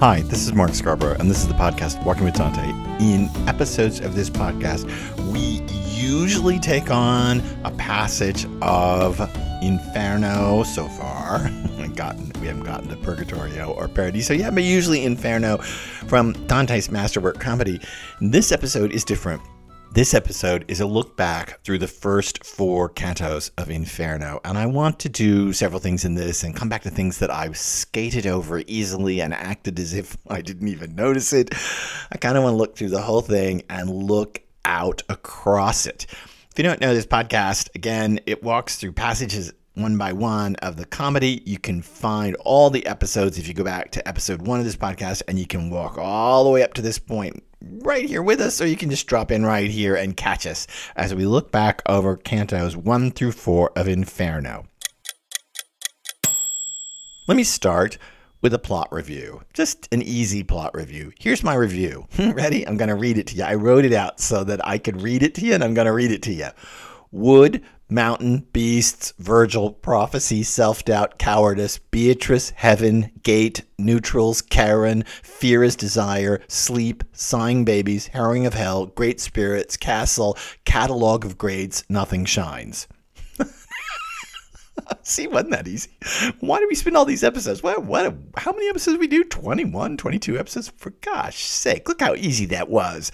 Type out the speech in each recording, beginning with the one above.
Hi, this is Mark Scarborough, and this is the podcast Walking with Dante. In episodes of this podcast, we usually take on a passage of Inferno so far. we, gotten, we haven't gotten to Purgatorio or Paradiso yet, but usually Inferno from Dante's masterwork comedy. This episode is different. This episode is a look back through the first four cantos of Inferno, and I want to do several things in this and come back to things that I skated over easily and acted as if I didn't even notice it. I kind of want to look through the whole thing and look out across it. If you don't know this podcast, again, it walks through passages one by one of the comedy. You can find all the episodes if you go back to episode one of this podcast, and you can walk all the way up to this point right here with us, or you can just drop in right here and catch us as we look back over cantos one through four of Inferno. Let me start with a plot review. Just an easy plot review. Here's my review. Ready? I'm going to read it to you. I wrote it out so that I could read it to you, and I'm going to read it to you. Wood, mountain, beasts, Virgil, prophecy, self doubt, cowardice, Beatrice, heaven, gate, neutrals, Charon, fear is desire, sleep, sighing babies, harrowing of hell, great spirits, castle, catalog of grades, nothing shines. See, wasn't that easy? Why do we spend all these episodes? What, what, how many episodes we do? 21, 22 episodes? For gosh sake, look how easy that was.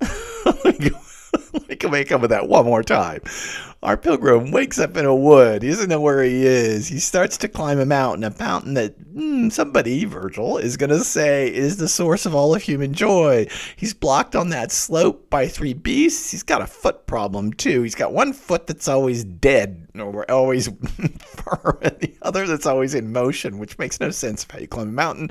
we can make up with that one more time. Our pilgrim wakes up in a wood. He doesn't know where he is. He starts to climb a mountain, a mountain that hmm, somebody, Virgil, is going to say is the source of all of human joy. He's blocked on that slope by three beasts. He's got a foot problem, too. He's got one foot that's always dead, or always firm, and the other that's always in motion, which makes no sense if how you climb a mountain.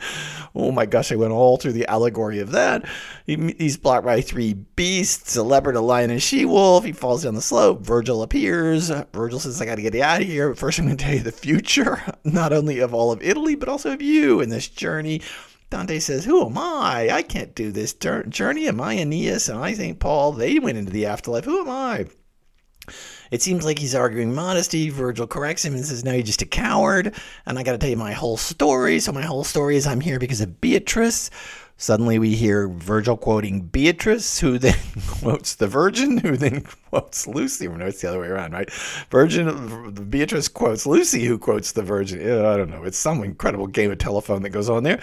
Oh my gosh, I went all through the allegory of that. He, he's blocked by three beasts a leopard, a lion, and a she wolf. He falls down the slope. Virgil appears. Uh, Virgil says, I got to get out of here. But first, I'm to tell you the future, not only of all of Italy, but also of you in this journey. Dante says, Who am I? I can't do this journey. Am I Aeneas? And I St. Paul? They went into the afterlife. Who am I? It seems like he's arguing modesty. Virgil corrects him and says, No, you're just a coward. And I got to tell you my whole story. So, my whole story is I'm here because of Beatrice. Suddenly we hear Virgil quoting Beatrice, who then quotes the Virgin, who then quotes Lucy. No, it's the other way around, right? Virgin, Beatrice quotes Lucy, who quotes the Virgin. I don't know. It's some incredible game of telephone that goes on there.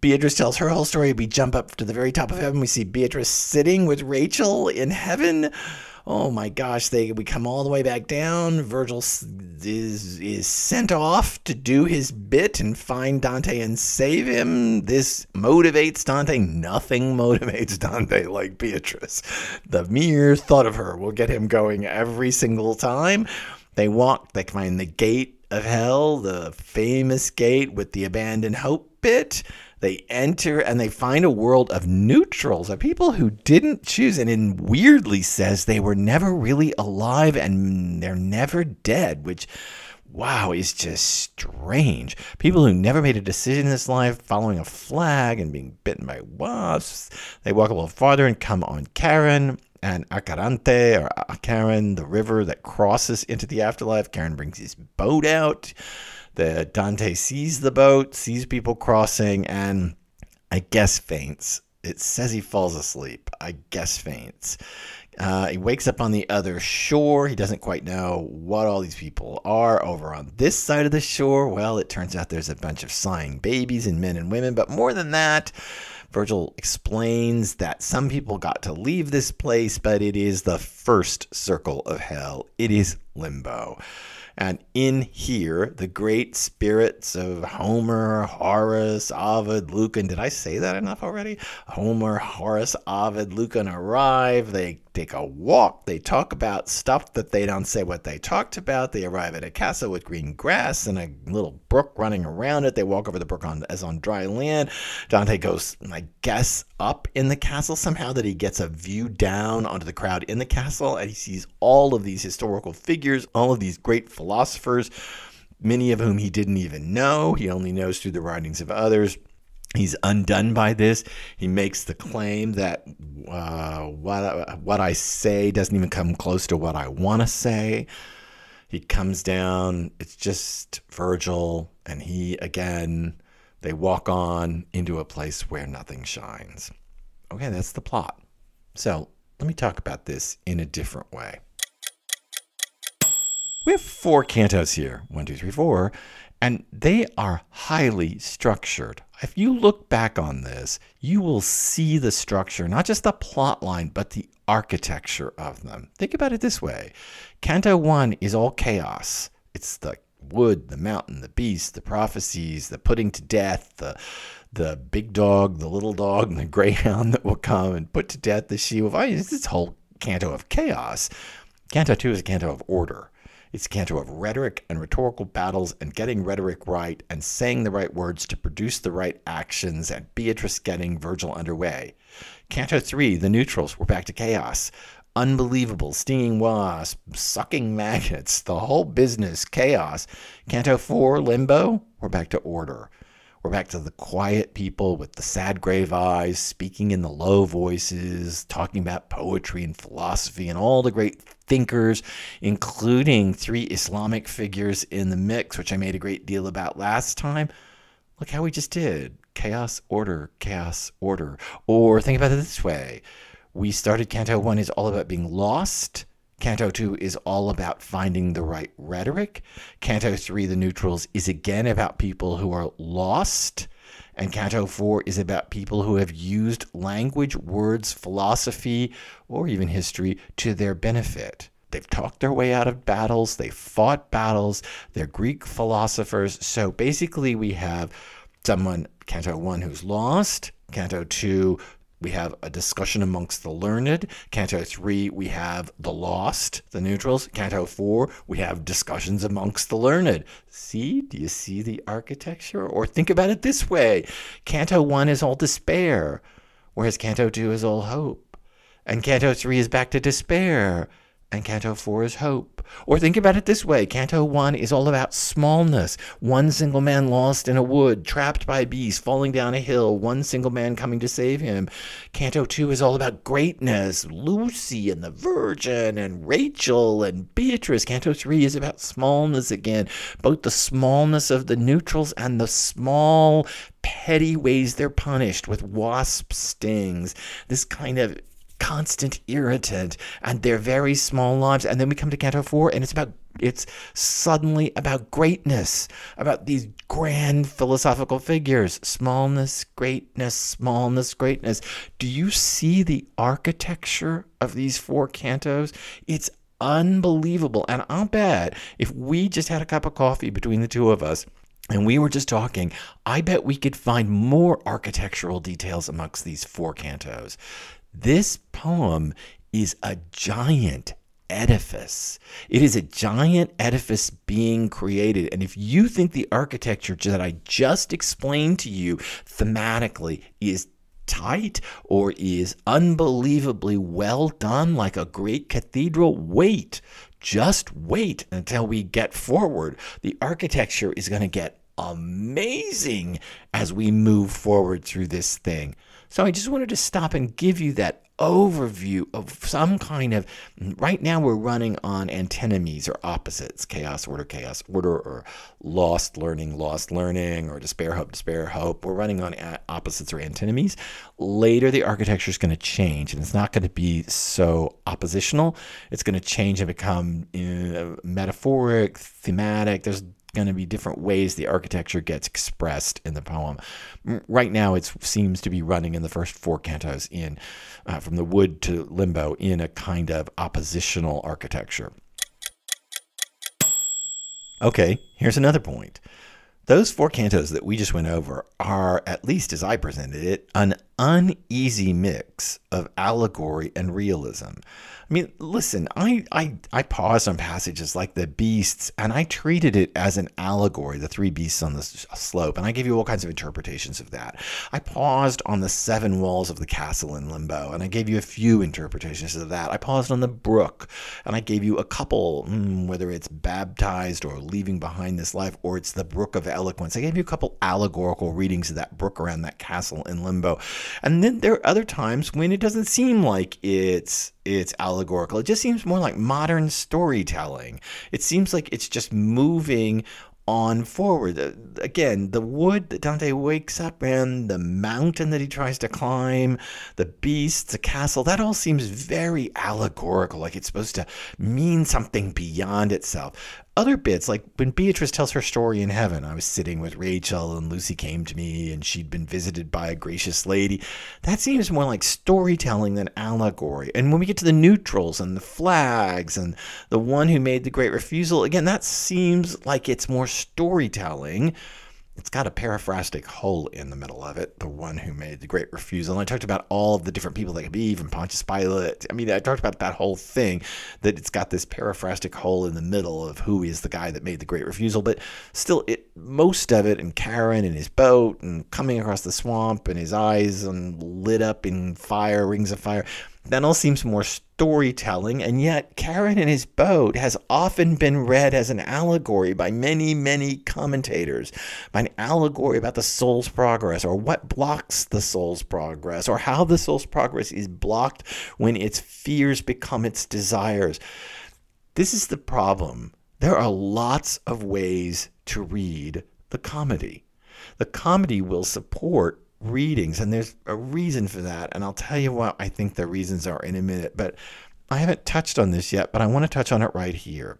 Beatrice tells her whole story. We jump up to the very top of heaven. We see Beatrice sitting with Rachel in heaven oh my gosh, they we come all the way back down. Virgil is is sent off to do his bit and find Dante and save him. This motivates Dante. Nothing motivates Dante like Beatrice. The mere thought of her will get him going every single time. They walk, they find the gate of hell, the famous gate with the abandoned hope bit. They enter and they find a world of neutrals, of people who didn't choose, and in weirdly says they were never really alive and they're never dead, which wow, is just strange. People who never made a decision in this life, following a flag and being bitten by wasps, they walk a little farther and come on Charon and Acheronte or Karen, the river that crosses into the afterlife. Charon brings his boat out. The Dante sees the boat, sees people crossing, and I guess faints. It says he falls asleep. I guess faints. Uh, he wakes up on the other shore. He doesn't quite know what all these people are over on this side of the shore. Well, it turns out there's a bunch of sighing babies and men and women, but more than that, Virgil explains that some people got to leave this place, but it is the first circle of hell. It is limbo. And in here, the great spirits of Homer, Horace, Ovid, Lucan. Did I say that enough already? Homer, Horace, Ovid, Lucan arrive. They take a walk. They talk about stuff that they don't say what they talked about. They arrive at a castle with green grass and a little brook running around it. They walk over the brook on, as on dry land. Dante goes, I guess, up in the castle somehow that he gets a view down onto the crowd in the castle and he sees all of these historical figures, all of these great philosophers, many of whom he didn't even know. He only knows through the writings of others. He's undone by this. He makes the claim that uh, what what I say doesn't even come close to what I want to say. He comes down. It's just Virgil, and he again They walk on into a place where nothing shines. Okay, that's the plot. So let me talk about this in a different way. We have four cantos here one, two, three, four, and they are highly structured. If you look back on this, you will see the structure, not just the plot line, but the architecture of them. Think about it this way Canto 1 is all chaos. It's the wood, the mountain, the beast, the prophecies, the putting to death, the the big dog, the little dog, and the greyhound that will come and put to death the she wolf. It's this whole canto of chaos. Canto 2 is a canto of order. It's a canto of rhetoric and rhetorical battles and getting rhetoric right and saying the right words to produce the right actions and Beatrice getting Virgil underway. Canto 3, the neutrals, we're back to chaos. Unbelievable, stinging wasp, sucking maggots, the whole business, chaos. Canto 4, limbo, we're back to order. We're back to the quiet people with the sad grave eyes, speaking in the low voices, talking about poetry and philosophy and all the great thinkers, including three Islamic figures in the mix, which I made a great deal about last time. Look how we just did chaos, order, chaos, order. Or think about it this way we started Canto 1 is all about being lost Canto 2 is all about finding the right rhetoric. Canto 3, The Neutrals, is again about people who are lost. And Canto 4 is about people who have used language, words, philosophy, or even history to their benefit. They've talked their way out of battles, they've fought battles, they're Greek philosophers. So basically, we have someone, Canto 1, who's lost, Canto 2, we have a discussion amongst the learned. Canto 3, we have the lost, the neutrals. Canto 4, we have discussions amongst the learned. See? Do you see the architecture? Or think about it this way Canto 1 is all despair, whereas Canto 2 is all hope. And Canto 3 is back to despair, and Canto 4 is hope. Or think about it this way Canto 1 is all about smallness. One single man lost in a wood, trapped by beasts, falling down a hill, one single man coming to save him. Canto 2 is all about greatness Lucy and the Virgin and Rachel and Beatrice. Canto 3 is about smallness again, both the smallness of the neutrals and the small, petty ways they're punished with wasp stings. This kind of constant irritant and their very small lives. And then we come to Canto 4 and it's about it's suddenly about greatness, about these grand philosophical figures. Smallness, greatness, smallness, greatness. Do you see the architecture of these four cantos? It's unbelievable. And I'll bet if we just had a cup of coffee between the two of us, and we were just talking, I bet we could find more architectural details amongst these four cantos. This poem is a giant edifice. It is a giant edifice being created. And if you think the architecture that I just explained to you thematically is tight or is unbelievably well done, like a great cathedral, wait. Just wait until we get forward. The architecture is going to get amazing as we move forward through this thing. So I just wanted to stop and give you that overview of some kind of right now we're running on antinomies or opposites chaos order chaos order or lost learning lost learning or despair hope despair hope. We're running on opposites or antinomies. Later the architecture is going to change and it's not going to be so oppositional. It's going to change and become uh, metaphoric thematic. There's going to be different ways the architecture gets expressed in the poem. Right now, it seems to be running in the first four cantos in uh, from the wood to limbo in a kind of oppositional architecture. Okay, here's another point. Those four cantos that we just went over are, at least as I presented it, an uneasy mix of allegory and realism. I mean, listen, I, I, I paused on passages like the beasts and I treated it as an allegory, the three beasts on the slope, and I gave you all kinds of interpretations of that. I paused on the seven walls of the castle in Limbo and I gave you a few interpretations of that. I paused on the brook and I gave you a couple, mm, whether it's baptized or leaving behind this life or it's the brook of eloquence. I gave you a couple allegorical readings of that brook around that castle in Limbo. And then there are other times when it doesn't seem like it's it's allegorical. It just seems more like modern storytelling. It seems like it's just moving on forward. Uh, again, the wood that Dante wakes up in, the mountain that he tries to climb, the beasts, the castle, that all seems very allegorical, like it's supposed to mean something beyond itself other bits, like when Beatrice tells her story in heaven, I was sitting with Rachel and Lucy came to me and she'd been visited by a gracious lady. That seems more like storytelling than allegory. And when we get to the neutrals and the flags and the one who made the great refusal, again, that seems like it's more storytelling it's got a periphrastic hole in the middle of it, the one who made the great refusal. And I talked about all of the different people that could be, even Pontius Pilate. I mean, I talked about that whole thing, that it's got this periphrastic hole in the middle of who is the guy that made the great refusal. But still, it most of it, and Charon and his boat, and coming across the swamp, and his eyes and lit up in fire, rings of fire, all seems more storytelling, and yet Charon and his boat has often been read as an allegory by many, many commentators, by an allegory about the soul's progress, or what blocks the soul's progress, or how the soul's progress is blocked when its fears become its desires. This is the problem. There are lots of ways to read the comedy. The comedy will support readings, and there's a reason for that. And I'll tell you what I think the reasons are in a minute. But I haven't touched on this yet, but I want to touch on it right here.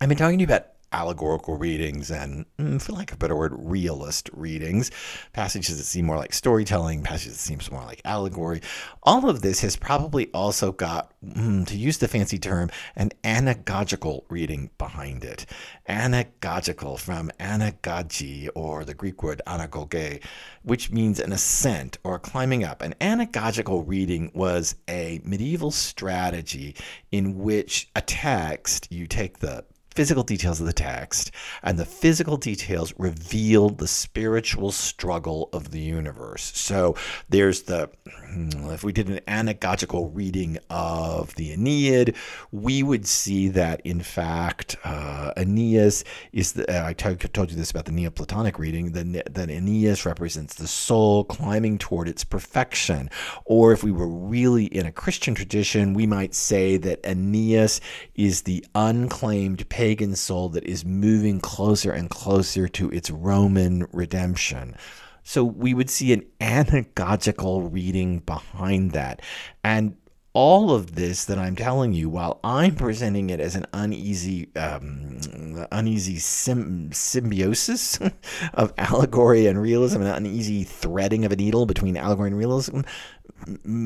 I've been talking to you about allegorical readings and, mm, for lack of a better word, realist readings, passages that seem more like storytelling, passages that seem more like allegory. All of this has probably also got, mm, to use the fancy term, an anagogical reading behind it. Anagogical from anagogy or the Greek word anagoge, which means an ascent or climbing up. An anagogical reading was a medieval strategy in which a text, you take the physical details of the text, and the physical details reveal the spiritual struggle of the universe. So there's the, hmm, if we did an anagogical reading of the Aeneid, we would see that in fact uh, Aeneas is the, uh, I t- told you this about the Neoplatonic reading, that, that Aeneas represents the soul climbing toward its perfection. Or if we were really in a Christian tradition, we might say that Aeneas is the unclaimed pagan soul that is moving closer and closer to its Roman redemption. So we would see an anagogical reading behind that. And all of this that I'm telling you, while I'm presenting it as an uneasy, um, uneasy sim- symbiosis of allegory and realism, an uneasy threading of a needle between allegory and realism,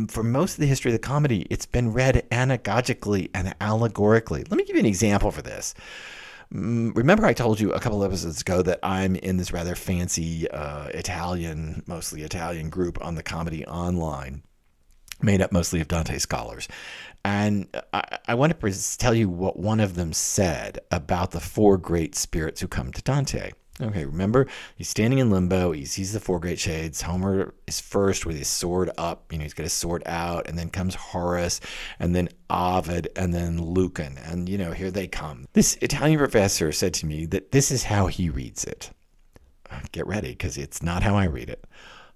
for most of the history of the comedy, it's been read anagogically and allegorically. Let me give you an example for this. Remember, I told you a couple of episodes ago that I'm in this rather fancy uh, Italian, mostly Italian group on the Comedy Online, made up mostly of Dante scholars. And I, I want to tell you what one of them said about the four great spirits who come to Dante. Okay, remember, he's standing in limbo. He sees the four great shades. Homer is first with his sword up. You know, he's got his sword out. And then comes Horace, and then Ovid, and then Lucan. And, you know, here they come. This Italian professor said to me that this is how he reads it. Get ready, because it's not how I read it.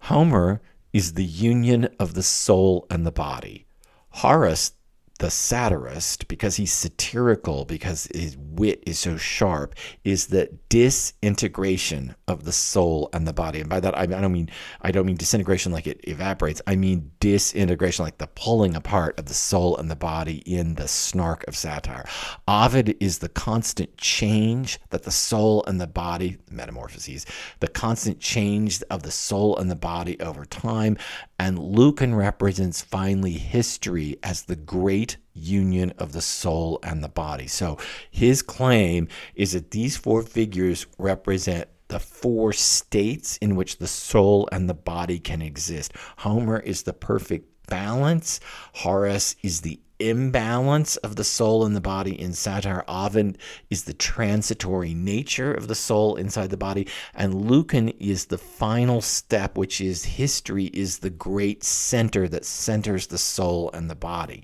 Homer is the union of the soul and the body. Horace, the satirist, because he's satirical, because his wit is so sharp, is the disintegration of the soul and the body. And by that, I, don't mean I don't mean disintegration like it evaporates. I mean disintegration, like the pulling apart of the soul and the body in the snark of satire. Ovid is the constant change that the soul and the body, metamorphoses, the constant change of the soul and the body over time. And Lucan represents finally history as the great union of the soul and the body. So his claim is that these four figures represent the four states in which the soul and the body can exist. Homer is the perfect balance, Horace is the imbalance of the soul and the body in satire. Ovid is the transitory nature of the soul inside the body. And Lucan is the final step, which is history is the great center that centers the soul and the body.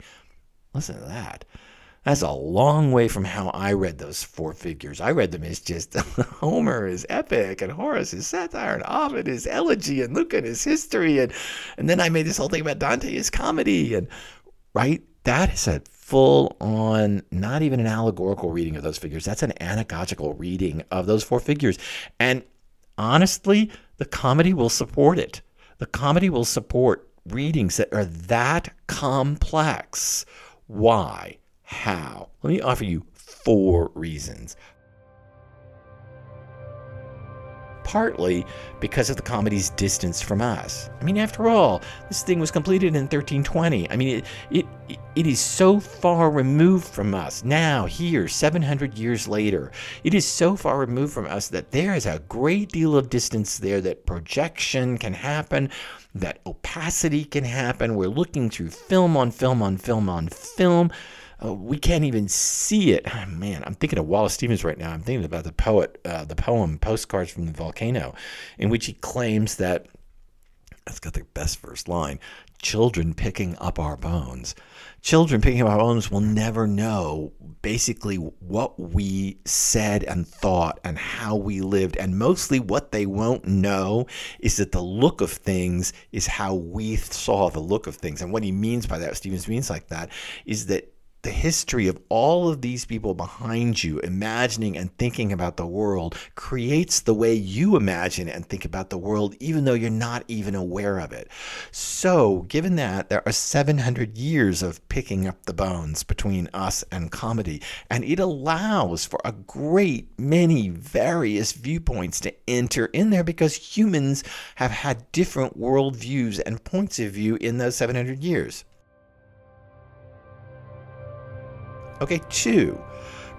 Listen to that. That's a long way from how I read those four figures. I read them as just Homer is epic and Horace is satire and Ovid is elegy and Lucan is history and and then I made this whole thing about Dante is comedy and right that is a full on, not even an allegorical reading of those figures. That's an anagogical reading of those four figures. And honestly, the comedy will support it. The comedy will support readings that are that complex. Why? How? Let me offer you four reasons. partly because of the comedy's distance from us. I mean, after all, this thing was completed in 1320. I mean, it, it, it is so far removed from us now, here, 700 years later. It is so far removed from us that there is a great deal of distance there that projection can happen, that opacity can happen. We're looking through film on film on film on film. Uh, we can't even see it. Oh, man, I'm thinking of Wallace Stevens right now. I'm thinking about the poet, uh, the poem "Postcards from the Volcano," in which he claims that that's got the best first line: "Children picking up our bones." Children picking up our bones will never know basically what we said and thought and how we lived. And mostly what they won't know is that the look of things is how we saw the look of things. And what he means by that, Stevens means like that, is that the history of all of these people behind you imagining and thinking about the world creates the way you imagine and think about the world, even though you're not even aware of it. So, given that, there are 700 years of picking up the bones between us and comedy, and it allows for a great many various viewpoints to enter in there because humans have had different worldviews and points of view in those 700 years. Okay, two,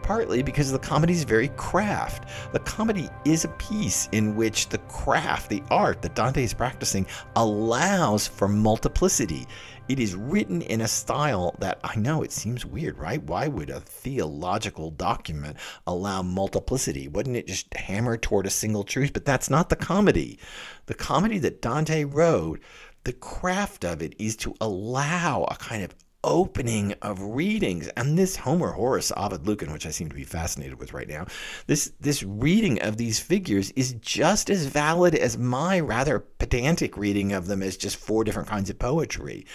partly because the comedy is very craft. The comedy is a piece in which the craft, the art that Dante is practicing, allows for multiplicity. It is written in a style that I know it seems weird, right? Why would a theological document allow multiplicity? Wouldn't it just hammer toward a single truth? But that's not the comedy. The comedy that Dante wrote, the craft of it is to allow a kind of opening of readings. And this homer horace ovid lucan which i seem to be fascinated with right now this this reading of these figures is just as valid as my rather pedantic reading of them as just four different kinds of poetry.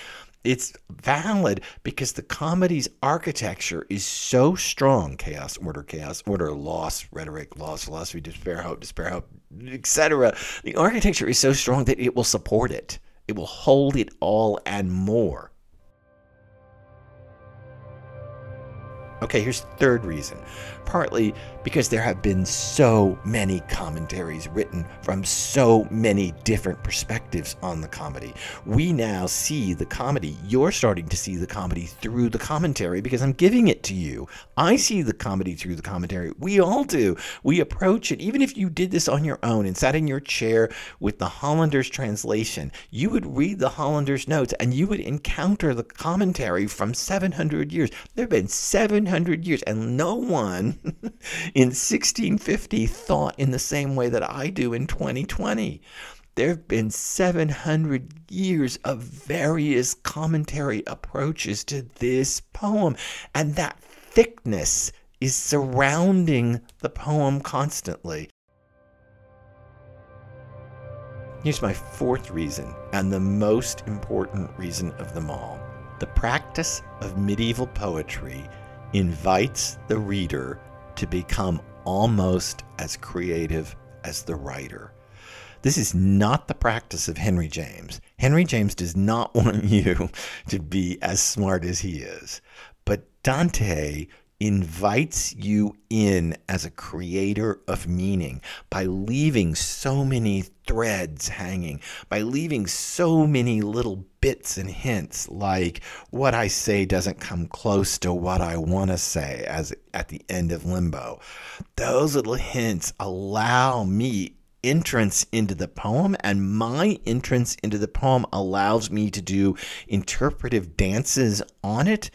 It's valid because the comedy's architecture is so strong. Chaos order chaos order loss rhetoric loss philosophy despair hope despair hope etc the architecture is so strong that it will support it. It will hold it all and more Okay, here's the third reason. Partly because there have been so many commentaries written from so many different perspectives on the comedy. We now see the comedy. You're starting to see the comedy through the commentary because I'm giving it to you. I see the comedy through the commentary. We all do. We approach it. Even if you did this on your own and sat in your chair with the Hollander's translation, you would read the Hollander's notes and you would encounter the commentary from 700 years. There have been 700 years, and no one in 1650 thought in the same way that I do in 2020. There have been 700 years of various commentary approaches to this poem, and that thickness is surrounding the poem constantly. Here's my fourth reason, and the most important reason of them all. The practice of medieval poetry invites the reader to become almost as creative as the writer. This is not the practice of Henry James. Henry James does not want you to be as smart as he is. But Dante invites you in as a creator of meaning by leaving so many threads hanging, by leaving so many little bits and hints like what I say doesn't come close to what I want to say as at the end of limbo. Those little hints allow me entrance into the poem and my entrance into the poem allows me to do interpretive dances on it.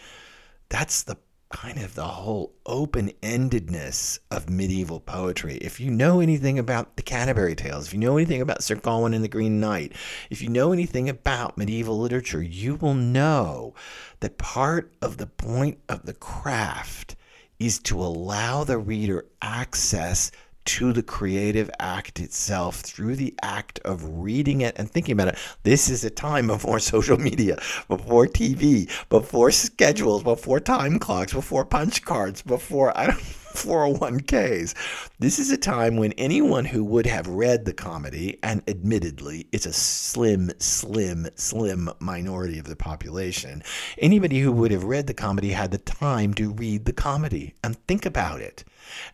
That's the kind of the whole open endedness of medieval poetry. If you know anything about the Canterbury Tales, if you know anything about Sir Gawain and the Green Knight, if you know anything about medieval literature, you will know that part of the point of the craft is to allow the reader access to the creative act itself through the act of reading it and thinking about it. This is a time before social media, before TV, before schedules, before time clocks, before punch cards, before I don't 401ks. This is a time when anyone who would have read the comedy, and admittedly, it's a slim, slim, slim minority of the population, anybody who would have read the comedy had the time to read the comedy and think about it.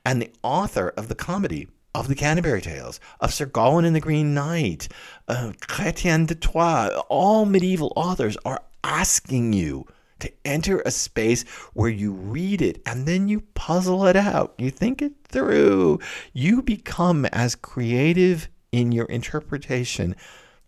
And the author of the comedy, of the Canterbury Tales, of Sir Gawain and the Green Knight, uh, Chrétien de Troyes, all medieval authors are asking you to enter a space where you read it and then you puzzle it out. You think it through. You become as creative in your interpretation,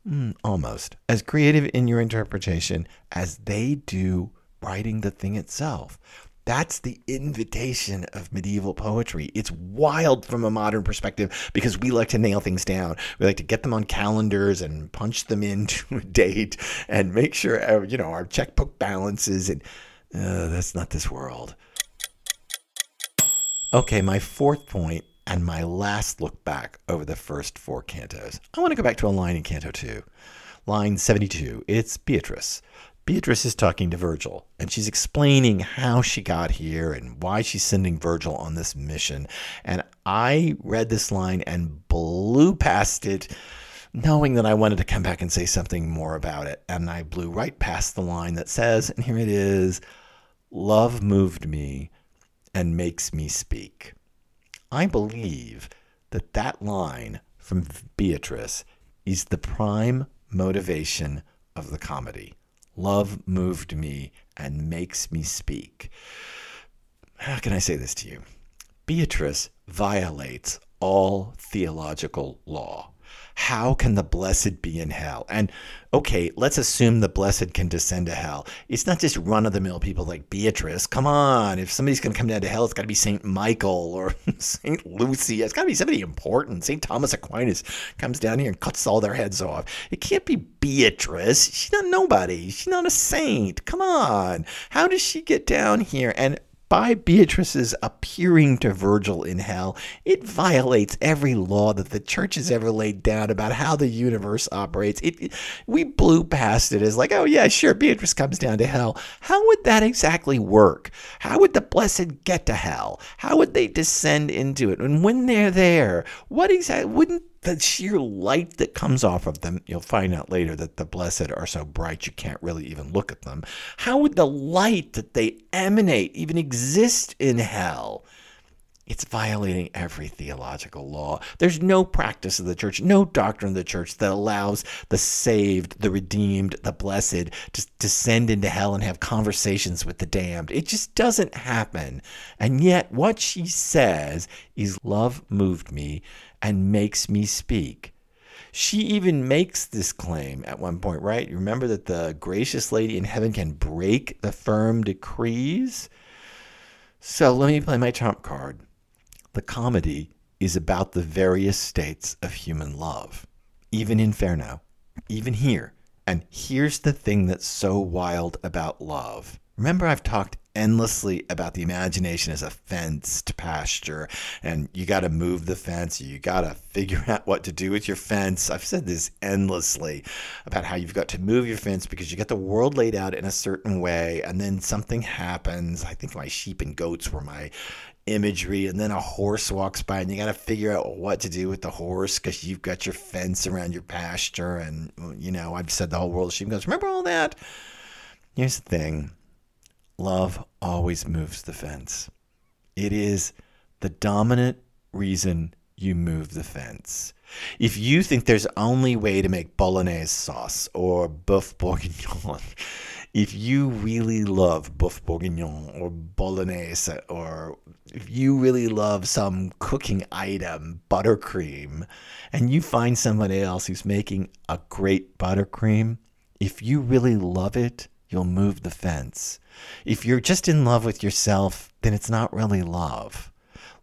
mm, almost as creative in your interpretation as they do writing the thing itself. That's the invitation of medieval poetry. It's wild from a modern perspective because we like to nail things down. We like to get them on calendars and punch them into a date and make sure uh, you know our checkbook balances. And uh, that's not this world. Okay, my fourth point and my last look back over the first four cantos. I want to go back to a line in Canto 2. Line 72. It's Beatrice. Beatrice is talking to Virgil and she's explaining how she got here and why she's sending Virgil on this mission. And I read this line and blew past it, knowing that I wanted to come back and say something more about it. And I blew right past the line that says, and here it is Love moved me and makes me speak. I believe that that line from Beatrice is the prime motivation of the comedy. Love moved me and makes me speak. How can I say this to you? Beatrice violates all theological law. How can the blessed be in hell? And okay, let's assume the blessed can descend to hell. It's not just run of the mill people like Beatrice. Come on, if somebody's going to come down to hell, it's got to be St. Michael or St. Lucy. It's got to be somebody important. St. Thomas Aquinas comes down here and cuts all their heads off. It can't be Beatrice. She's not nobody. She's not a saint. Come on. How does she get down here? And by Beatrice's appearing to Virgil in hell, it violates every law that the church has ever laid down about how the universe operates. It, we blew past it as like, oh yeah, sure, Beatrice comes down to hell. How would that exactly work? How would the blessed get to hell? How would they descend into it? And when they're there, what exactly wouldn't the sheer light that comes off of them, you'll find out later that the blessed are so bright you can't really even look at them. How would the light that they emanate even exist in hell? It's violating every theological law. There's no practice of the church, no doctrine of the church that allows the saved, the redeemed, the blessed to descend into hell and have conversations with the damned. It just doesn't happen. And yet, what she says is, Love moved me and makes me speak. She even makes this claim at one point, right? You remember that the gracious lady in heaven can break the firm decrees? So let me play my trump card. The comedy is about the various states of human love, even Inferno, even here. And here's the thing that's so wild about love. Remember, I've talked endlessly about the imagination as a fenced pasture, and you got to move the fence. You got to figure out what to do with your fence. I've said this endlessly about how you've got to move your fence because you got the world laid out in a certain way, and then something happens. I think my sheep and goats were my imagery and then a horse walks by and you got to figure out what to do with the horse because you've got your fence around your pasture and you know i've said the whole world sheep goes remember all that here's the thing love always moves the fence. It is the dominant reason you move the fence. If you think there's only way to make bolognese sauce or boeuf bourguignon, if you really love boeuf bourguignon or bolognese, or if you really love some cooking item, buttercream, and you find somebody else who's making a great buttercream, if you really love it, you'll move the fence. If you're just in love with yourself, then it's not really love.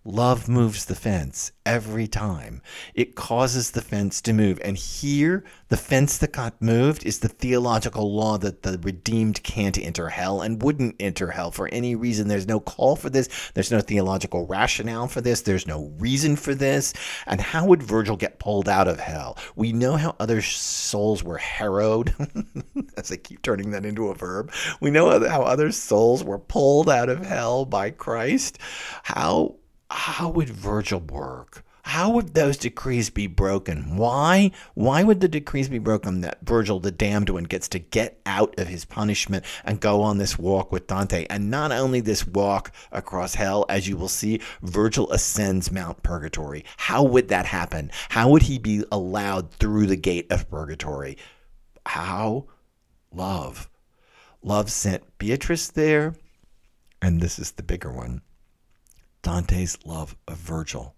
Love moves the fence every time. It causes the fence to move. And here, the fence that got moved is the theological law that the redeemed can't enter hell and wouldn't enter hell for any reason. There's no call for this. There's no theological rationale for this. There's no reason for this. And how would Virgil get pulled out of hell? We know how other souls were harrowed, as I keep turning that into a verb. We know how other souls were pulled out of hell by Christ. How how would Virgil work? How would those decrees be broken? Why? Why would the decrees be broken that Virgil, the damned one, gets to get out of his punishment and go on this walk with Dante? And not only this walk across hell, as you will see, Virgil ascends Mount Purgatory. How would that happen? How would he be allowed through the gate of purgatory? How? Love. Love sent Beatrice there, and this is the bigger one Dante's love of Virgil.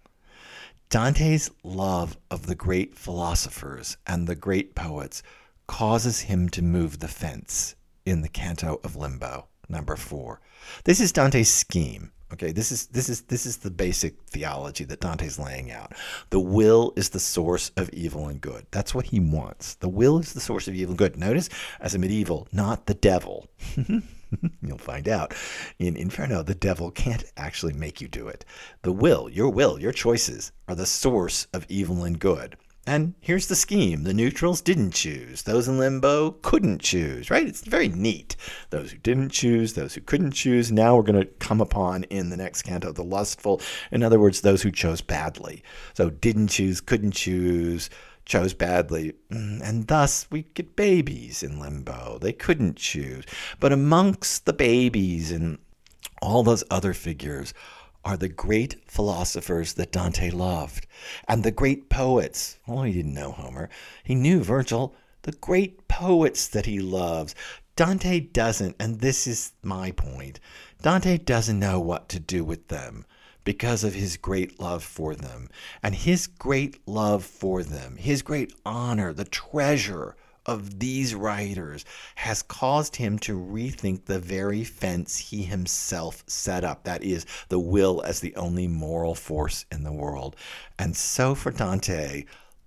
Dante's love of the great philosophers and the great poets causes him to move the fence in the canto of limbo number 4 this is dante's scheme okay? This is this is this is the basic theology that dante's laying out. The will is the source of evil and good. That's what he wants. The will is the source of evil and good. Notice as a medieval not the devil You'll find out. In Inferno, the devil can't actually make you do it. The will, your will, your choices, are the source of evil and good. And here's the scheme the neutrals didn't choose. Those in limbo couldn't choose, right? It's very neat. Those who didn't choose, those who couldn't choose, now we're going to come upon in the next canto the lustful. In other words, those who chose badly. So didn't choose, couldn't choose, chose badly, mm, and thus we get babies in limbo. They couldn't choose. But amongst the babies and all those other figures are the great philosophers that Dante loved, and the great poets. Oh, he didn't know Homer. He knew Virgil. The great poets that he loves. Dante doesn't, and this is my point. Dante doesn't know what to do with them because of his great love for them. And his great love for them, his great honor, the treasure of these writers has caused him to rethink the very fence he himself set up that is, the will as the only moral force in the world. And so for Dante,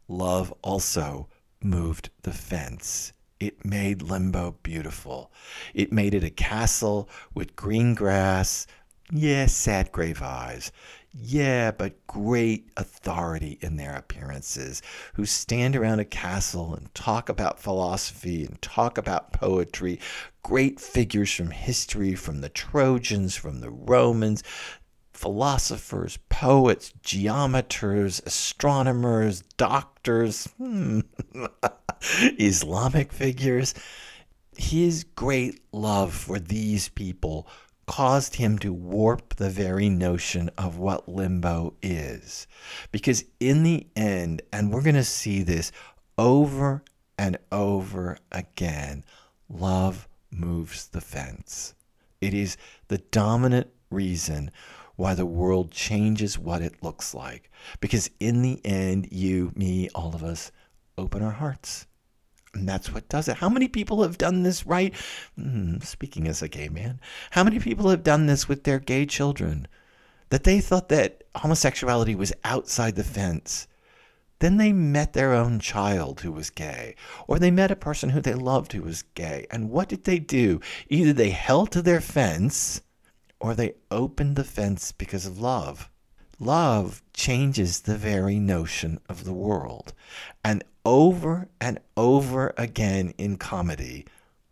love also moved the fence. It made Limbo beautiful. It made it a castle with green grass, yeah, sad grave eyes. Yeah, but great authority in their appearances, who stand around a castle and talk about philosophy and talk about poetry. Great figures from history, from the Trojans, from the Romans, philosophers, poets, geometers, astronomers, doctors, hmm. Islamic figures. His great love for these people caused him to warp the very notion of what limbo is. Because in the end, and we're going to see this over and over again, love moves the fence. It is the dominant reason why the world changes what it looks like. Because in the end, you, me, all of us open our hearts and that's what does it. How many people have done this right? Mm, speaking as a gay man, how many people have done this with their gay children? That they thought that homosexuality was outside the fence. Then they met their own child who was gay, or they met a person who they loved who was gay. And what did they do? Either they held to their fence, or they opened the fence because of love. Love changes the very notion of the world. And over and over again in comedy,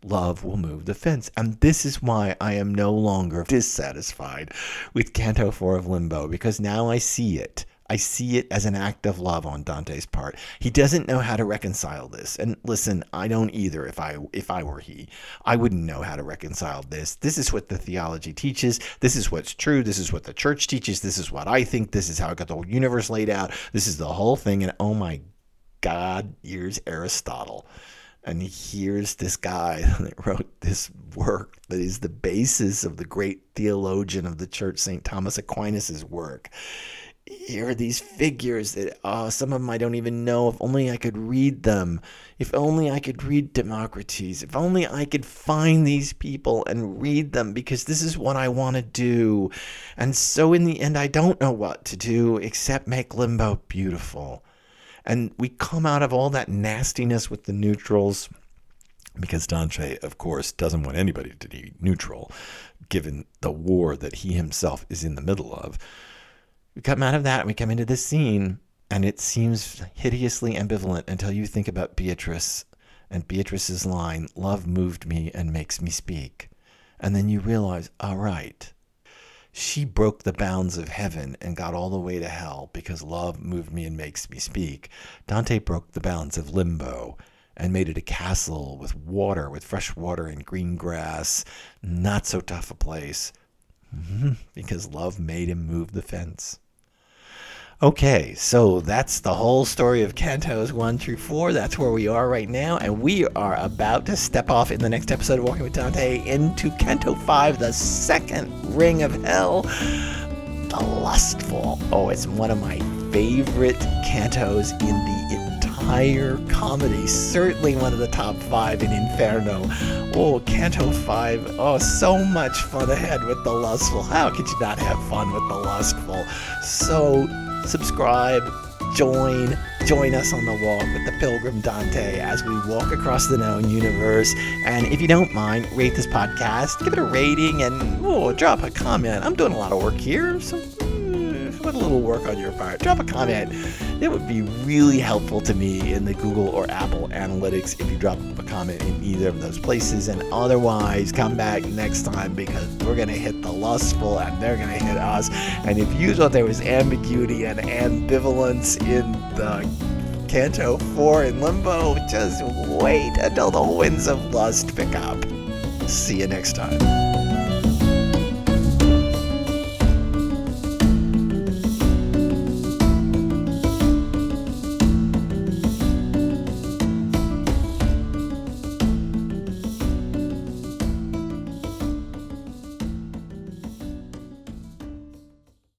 love will move the fence. And this is why I am no longer dissatisfied with Canto 4 of Limbo, because now I see it. I see it as an act of love on Dante's part. He doesn't know how to reconcile this. And listen, I don't either if I if I were he. I wouldn't know how to reconcile this. This is what the theology teaches. This is what's true. This is what the church teaches. This is what I think. This is how I got the whole universe laid out. This is the whole thing and oh my god, here's Aristotle. And here's this guy that wrote this work that is the basis of the great theologian of the church, St. Thomas Aquinas' work here are these figures that oh, some of them I don't even know. If only I could read them. If only I could read Democritus. If only I could find these people and read them because this is what I want to do. And so in the end, I don't know what to do except make Limbo beautiful. And we come out of all that nastiness with the neutrals because Dante, of course, doesn't want anybody to be neutral given the war that he himself is in the middle of. We come out of that and we come into this scene, and it seems hideously ambivalent until you think about Beatrice and Beatrice's line, Love moved me and makes me speak. And then you realize, all right, she broke the bounds of heaven and got all the way to hell because love moved me and makes me speak. Dante broke the bounds of limbo and made it a castle with water, with fresh water and green grass. Not so tough a place because love made him move the fence. Okay, so that's the whole story of Cantos 1 through 4. That's where we are right now, and we are about to step off in the next episode of Walking with Dante into Canto 5, the second ring of hell, the Lustful. Oh, it's one of my favorite cantos in the entire comedy. Certainly one of the top five in Inferno. Oh, Canto 5. Oh, so much fun ahead with the Lustful. How could you not have fun with the Lustful? So subscribe, join, join us on the walk with the Pilgrim Dante as we walk across the known universe. And if you don't mind, rate this podcast, give it a rating, and oh, drop a comment. I'm doing a lot of work here, so hmm. Put a little work on your part. Drop a comment. It would be really helpful to me in the Google or Apple Analytics if you drop a comment in either of those places. And otherwise, come back next time because we're going to hit the lustful and they're going to hit us. And if you thought there was ambiguity and ambivalence in the Canto 4 in Limbo, just wait until the winds of lust pick up. See you next time.